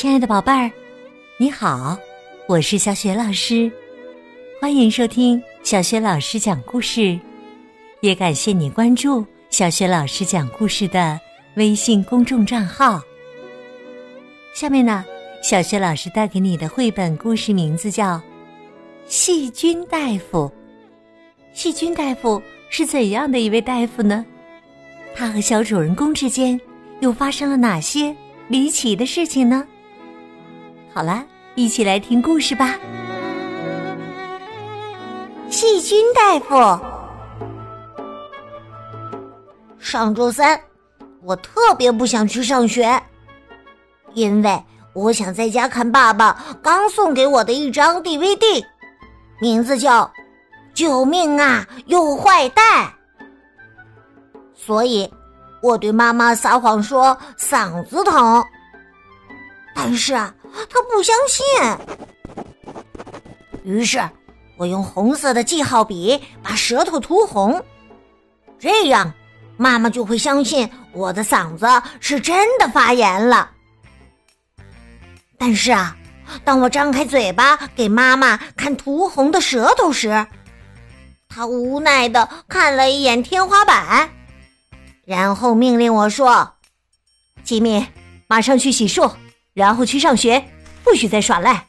亲爱的宝贝儿，你好，我是小雪老师，欢迎收听小雪老师讲故事，也感谢你关注小雪老师讲故事的微信公众账号。下面呢，小雪老师带给你的绘本故事名字叫《细菌大夫》。细菌大夫是怎样的一位大夫呢？他和小主人公之间又发生了哪些离奇的事情呢？好了，一起来听故事吧。细菌大夫，上周三，我特别不想去上学，因为我想在家看爸爸刚送给我的一张 DVD，名字叫《救命啊，有坏蛋》。所以，我对妈妈撒谎说嗓子疼，但是啊。他不相信，于是我用红色的记号笔把舌头涂红，这样妈妈就会相信我的嗓子是真的发炎了。但是啊，当我张开嘴巴给妈妈看涂红的舌头时，她无奈的看了一眼天花板，然后命令我说：“吉米，马上去洗漱。”然后去上学，不许再耍赖。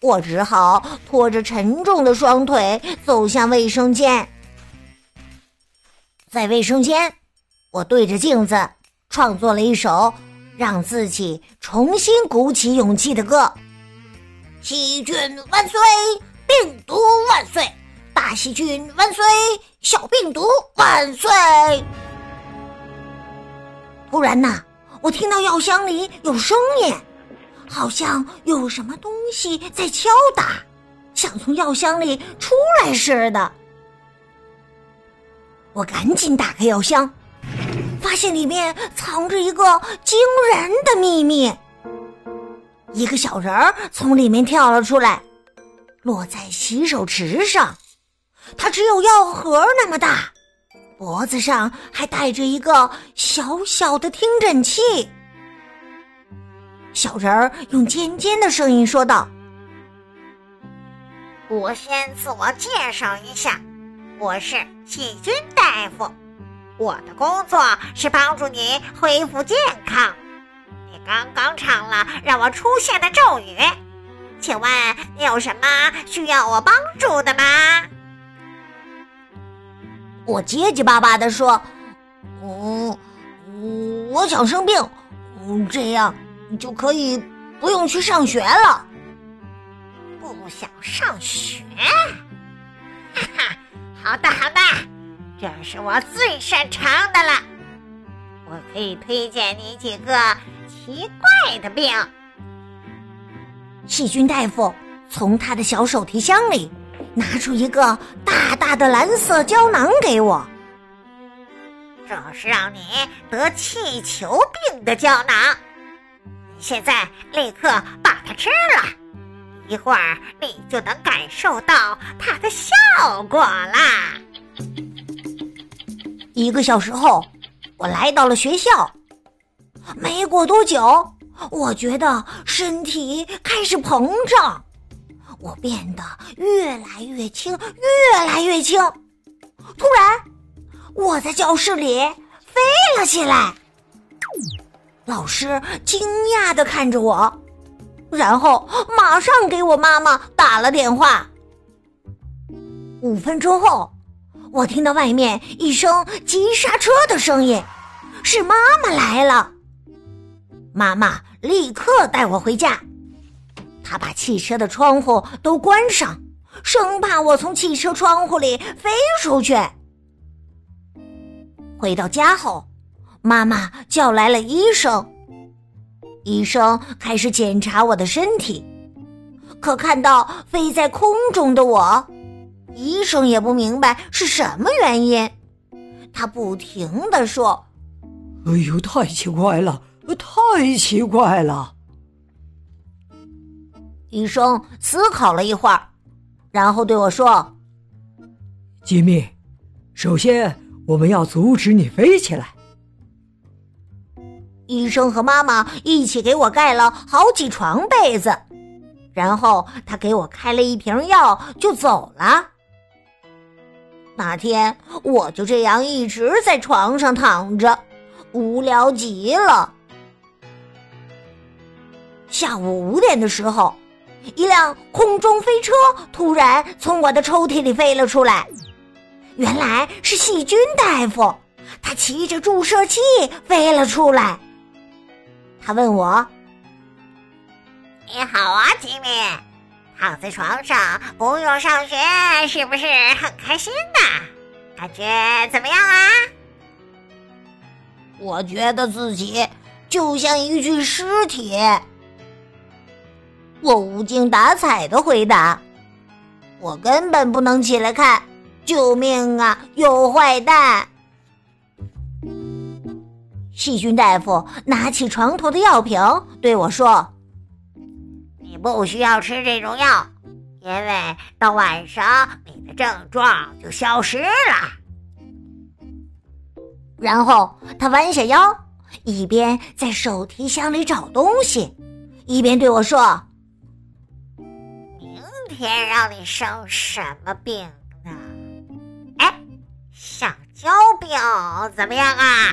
我只好拖着沉重的双腿走向卫生间。在卫生间，我对着镜子创作了一首让自己重新鼓起勇气的歌：细菌万岁，病毒万岁，大细菌万岁，小病毒万岁。突然呐！我听到药箱里有声音，好像有什么东西在敲打，想从药箱里出来似的。我赶紧打开药箱，发现里面藏着一个惊人的秘密。一个小人儿从里面跳了出来，落在洗手池上。它只有药盒那么大。脖子上还戴着一个小小的听诊器。小人儿用尖尖的声音说道：“我先自我介绍一下，我是细菌大夫，我的工作是帮助你恢复健康。你刚刚唱了让我出现的咒语，请问你有什么需要我帮助的吗？”我结结巴巴的说：“嗯，我想生病，嗯，这样就可以不用去上学了。不想上学？哈哈，好的好的，这是我最擅长的了。我可以推荐你几个奇怪的病。”细菌大夫从他的小手提箱里。拿出一个大大的蓝色胶囊给我，这是让你得气球病的胶囊。现在立刻把它吃了，一会儿你就能感受到它的效果啦。一个小时后，我来到了学校。没过多久，我觉得身体开始膨胀。我变得越来越轻，越来越轻。突然，我在教室里飞了起来。老师惊讶的看着我，然后马上给我妈妈打了电话。五分钟后，我听到外面一声急刹车的声音，是妈妈来了。妈妈立刻带我回家。他把汽车的窗户都关上，生怕我从汽车窗户里飞出去。回到家后，妈妈叫来了医生。医生开始检查我的身体，可看到飞在空中的我，医生也不明白是什么原因。他不停的说：“哎呦，太奇怪了，太奇怪了。”医生思考了一会儿，然后对我说：“吉米，首先我们要阻止你飞起来。”医生和妈妈一起给我盖了好几床被子，然后他给我开了一瓶药就走了。那天我就这样一直在床上躺着，无聊极了。下午五点的时候，一辆空中飞车突然从我的抽屉里飞了出来，原来是细菌大夫，他骑着注射器飞了出来。他问我：“你好啊，吉米，躺在床上不用上学，是不是很开心呢？感觉怎么样啊？”我觉得自己就像一具尸体。我无精打采的回答：“我根本不能起来看，救命啊！有坏蛋！”细菌大夫拿起床头的药瓶对我说：“你不需要吃这种药，因为到晚上你的症状就消失了。”然后他弯下腰，一边在手提箱里找东西，一边对我说。天让你生什么病呢？哎，橡胶病怎么样啊？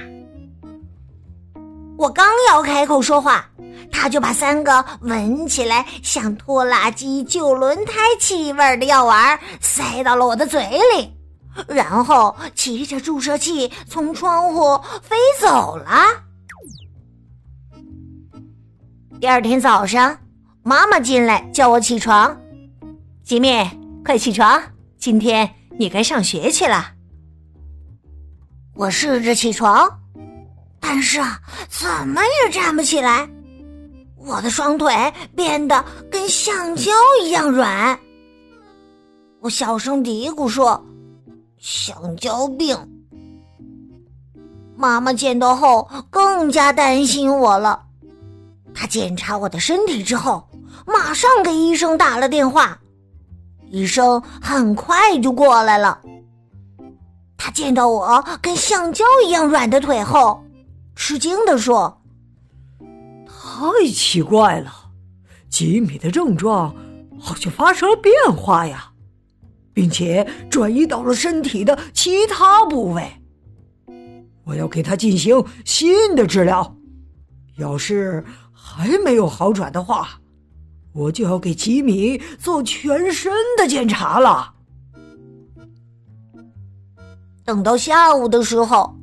我刚要开口说话，他就把三个闻起来像拖拉机旧轮胎气味的药丸塞到了我的嘴里，然后骑着注射器从窗户飞走了。第二天早上，妈妈进来叫我起床。吉米，快起床！今天你该上学去了。我试着起床，但是啊，怎么也站不起来。我的双腿变得跟橡胶一样软。我小声嘀咕说：“橡胶病。”妈妈见到后更加担心我了。她检查我的身体之后，马上给医生打了电话。医生很快就过来了。他见到我跟橡胶一样软的腿后，吃惊地说：“太奇怪了，吉米的症状好像发生了变化呀，并且转移到了身体的其他部位。我要给他进行新的治疗。要是还没有好转的话。”我就要给吉米做全身的检查了。等到下午的时候，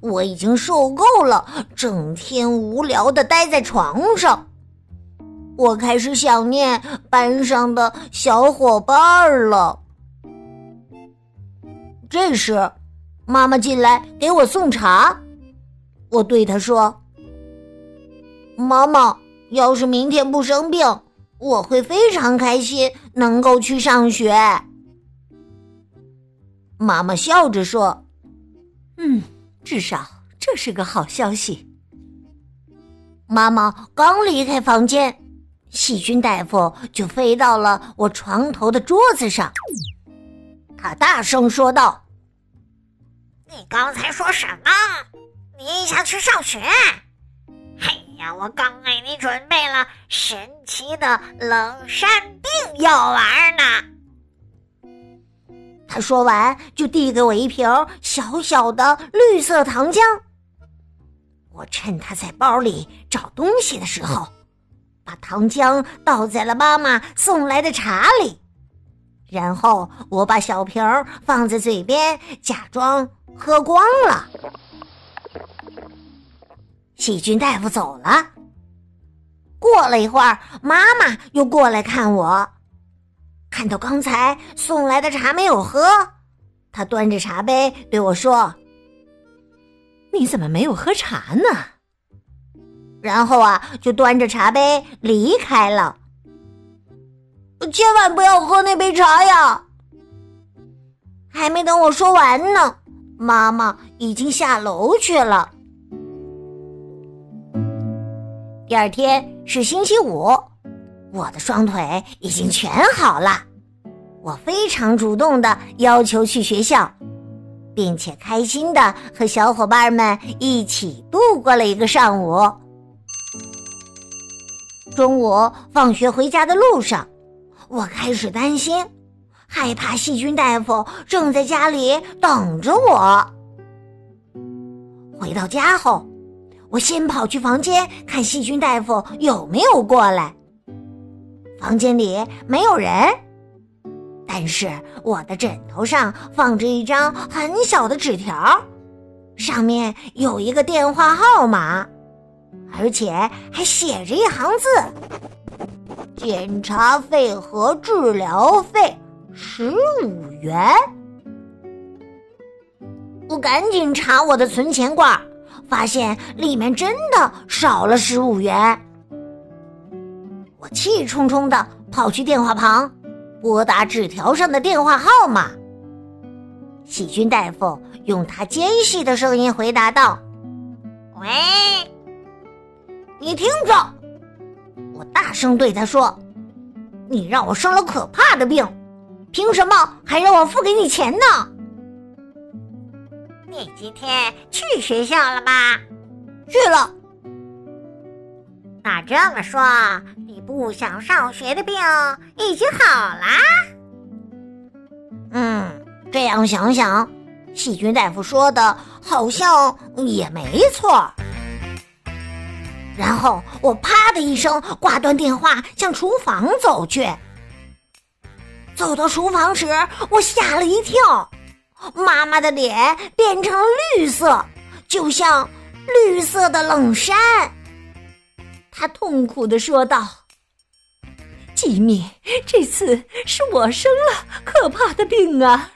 我已经受够了整天无聊的待在床上，我开始想念班上的小伙伴了。这时，妈妈进来给我送茶，我对她说：“妈妈，要是明天不生病。”我会非常开心，能够去上学。妈妈笑着说：“嗯，至少这是个好消息。”妈妈刚离开房间，细菌大夫就飞到了我床头的桌子上。他大声说道：“你刚才说什么？你想去上学？”我刚给你准备了神奇的冷山病药丸呢。他说完，就递给我一瓶小小的绿色糖浆。我趁他在包里找东西的时候，把糖浆倒在了妈妈送来的茶里，然后我把小瓶放在嘴边，假装喝光了。细菌大夫走了。过了一会儿，妈妈又过来看我，看到刚才送来的茶没有喝，她端着茶杯对我说：“你怎么没有喝茶呢？”然后啊，就端着茶杯离开了。千万不要喝那杯茶呀！还没等我说完呢，妈妈已经下楼去了。第二天是星期五，我的双腿已经全好了。我非常主动的要求去学校，并且开心的和小伙伴们一起度过了一个上午。中午放学回家的路上，我开始担心，害怕细菌大夫正在家里等着我。回到家后，我先跑去房间看细菌大夫有没有过来。房间里没有人，但是我的枕头上放着一张很小的纸条，上面有一个电话号码，而且还写着一行字：“检查费和治疗费十五元。”我赶紧查我的存钱罐，发现里面真的少了十五元。我气冲冲的跑去电话旁，拨打纸条上的电话号码。细菌大夫用他尖细的声音回答道：“喂，你听着！”我大声对他说：“你让我生了可怕的病，凭什么还让我付给你钱呢？”你今天去学校了吗？去了。那这么说，你不想上学的病已经好啦？嗯，这样想想，细菌大夫说的好像也没错。然后我啪的一声挂断电话，向厨房走去。走到厨房时，我吓了一跳，妈妈的脸变成了绿色，就像绿色的冷杉。他痛苦的说道：“吉米，这次是我生了可怕的病啊！”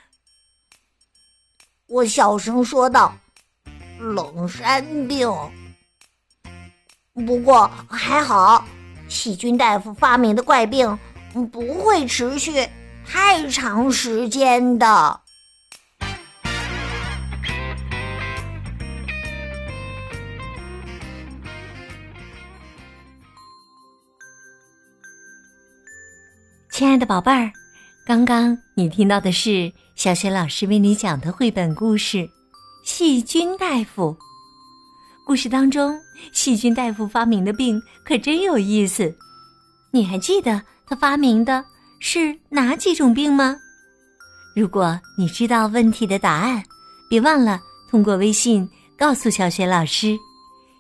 我小声说道：“冷杉病。”不过还好，细菌大夫发明的怪病不会持续太长时间的。亲爱的宝贝儿，刚刚你听到的是小雪老师为你讲的绘本故事《细菌大夫》。故事当中，细菌大夫发明的病可真有意思。你还记得他发明的是哪几种病吗？如果你知道问题的答案，别忘了通过微信告诉小雪老师。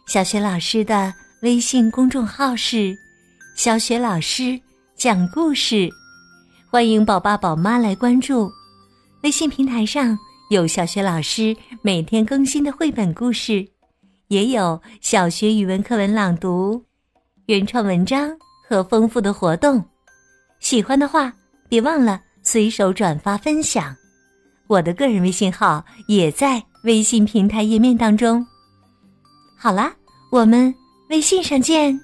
小雪老师的微信公众号是“小雪老师”。讲故事，欢迎宝爸宝妈来关注。微信平台上有小学老师每天更新的绘本故事，也有小学语文课文朗读、原创文章和丰富的活动。喜欢的话，别忘了随手转发分享。我的个人微信号也在微信平台页面当中。好啦，我们微信上见。